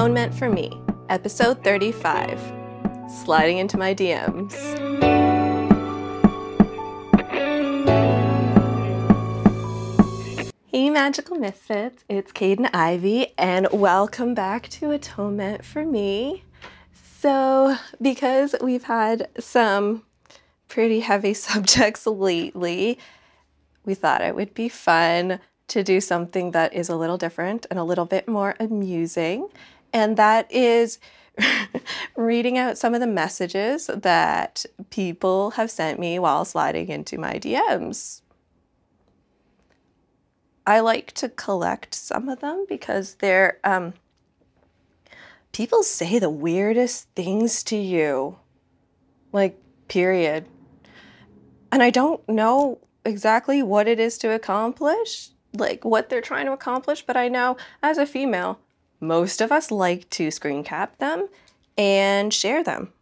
Atonement for Me, episode 35 Sliding into My DMs. Hey, Magical Misfits, it's Kaidain Ivy, and welcome back to Atonement for Me. So, because we've had some pretty heavy subjects lately, we thought it would be fun to do something that is a little different and a little bit more amusing. And that is reading out some of the messages that people have sent me while sliding into my DMs. I like to collect some of them because they're, um, people say the weirdest things to you. Like, period. And I don't know exactly what it is to accomplish like what they're trying to accomplish, but I know as a female, most of us like to screen cap them and share them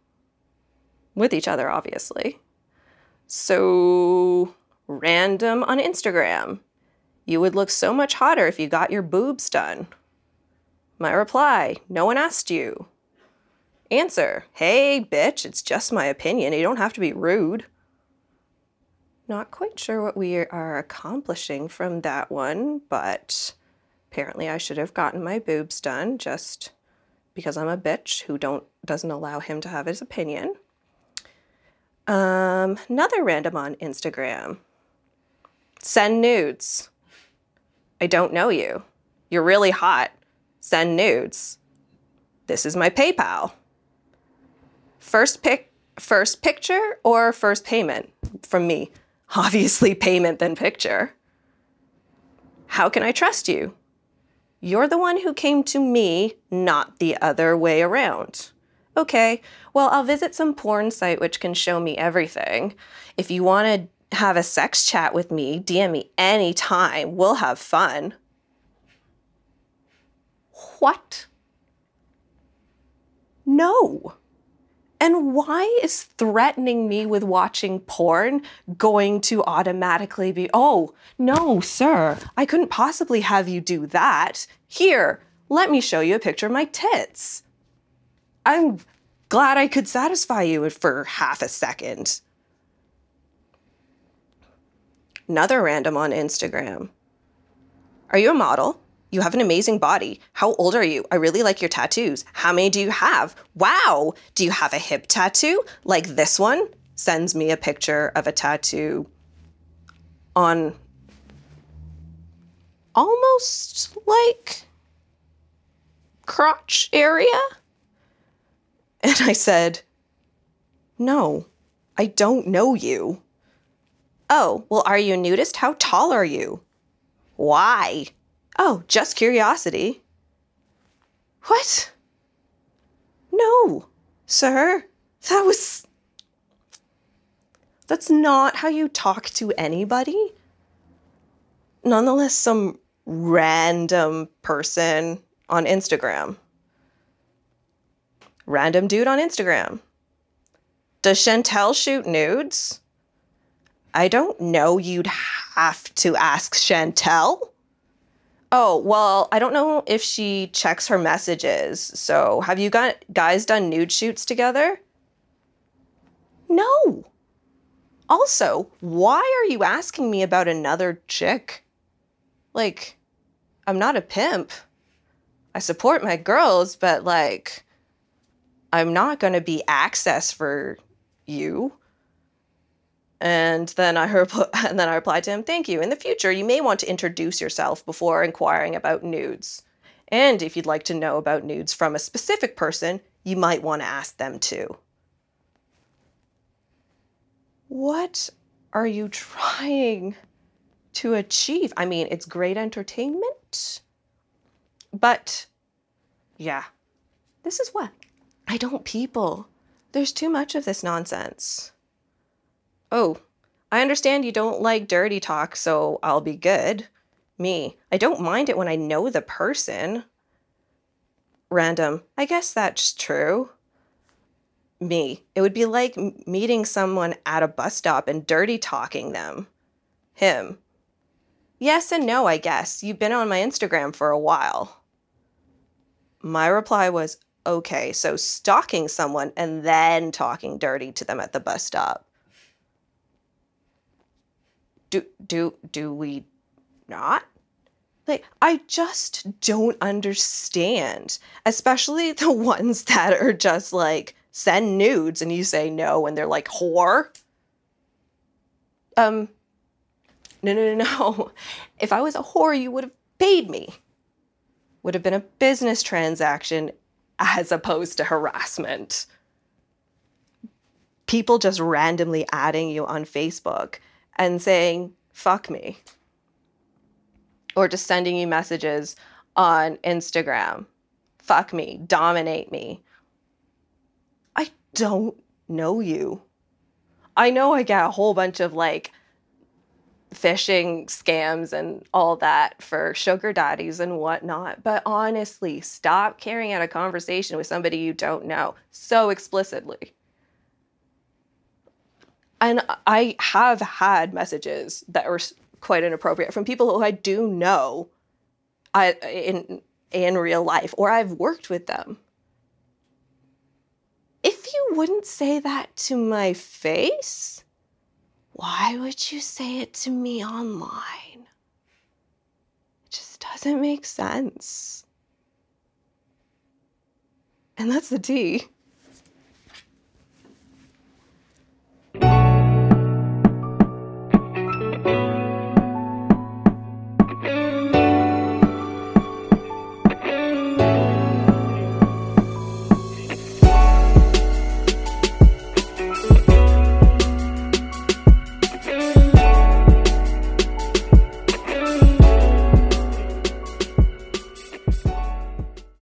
with each other, obviously. So, random on Instagram. You would look so much hotter if you got your boobs done. My reply No one asked you. Answer Hey, bitch, it's just my opinion. You don't have to be rude. Not quite sure what we are accomplishing from that one, but apparently I should have gotten my boobs done just because I'm a bitch who don't doesn't allow him to have his opinion. Um, another random on Instagram. Send nudes. I don't know you. You're really hot. Send nudes. This is my PayPal. First pick first picture or first payment from me obviously payment then picture. How can I trust you? You're the one who came to me, not the other way around. Okay, well, I'll visit some porn site which can show me everything. If you want to have a sex chat with me, DM me anytime. We'll have fun. What? No. And why is threatening me with watching porn going to automatically be, oh, no, sir, I couldn't possibly have you do that. Here, let me show you a picture of my tits. I'm glad I could satisfy you for half a second. Another random on Instagram. Are you a model? You have an amazing body. How old are you? I really like your tattoos. How many do you have? Wow. Do you have a hip tattoo? Like this one? Sends me a picture of a tattoo on almost like crotch area. And I said, No, I don't know you. Oh, well, are you nudist? How tall are you? Why? Oh, just curiosity. What? No, sir. That was. That's not how you talk to anybody. Nonetheless, some random person on Instagram. Random dude on Instagram. Does Chantel shoot nudes? I don't know. You'd have to ask Chantel. Oh, well, I don't know if she checks her messages. So, have you got guys done nude shoots together? No. Also, why are you asking me about another chick? Like, I'm not a pimp. I support my girls, but like, I'm not going to be access for you. And then I and then I replied to him, "Thank you. In the future, you may want to introduce yourself before inquiring about nudes. And if you'd like to know about nudes from a specific person, you might want to ask them too." What are you trying to achieve? I mean, it's great entertainment, but yeah, this is what I don't people. There's too much of this nonsense. Oh, I understand you don't like dirty talk, so I'll be good. Me, I don't mind it when I know the person. Random, I guess that's true. Me, it would be like meeting someone at a bus stop and dirty talking them. Him, yes and no, I guess. You've been on my Instagram for a while. My reply was, okay, so stalking someone and then talking dirty to them at the bus stop. Do do do we not? Like I just don't understand, especially the ones that are just like send nudes and you say no and they're like whore. Um no no no no. If I was a whore, you would have paid me. Would have been a business transaction as opposed to harassment. People just randomly adding you on Facebook and saying, fuck me. Or just sending you messages on Instagram, fuck me, dominate me. I don't know you. I know I get a whole bunch of like phishing scams and all that for sugar daddies and whatnot. But honestly, stop carrying out a conversation with somebody you don't know so explicitly. And I have had messages that were quite inappropriate from people who I do know I, in in real life or I've worked with them. If you wouldn't say that to my face, why would you say it to me online? It just doesn't make sense. And that's the tea.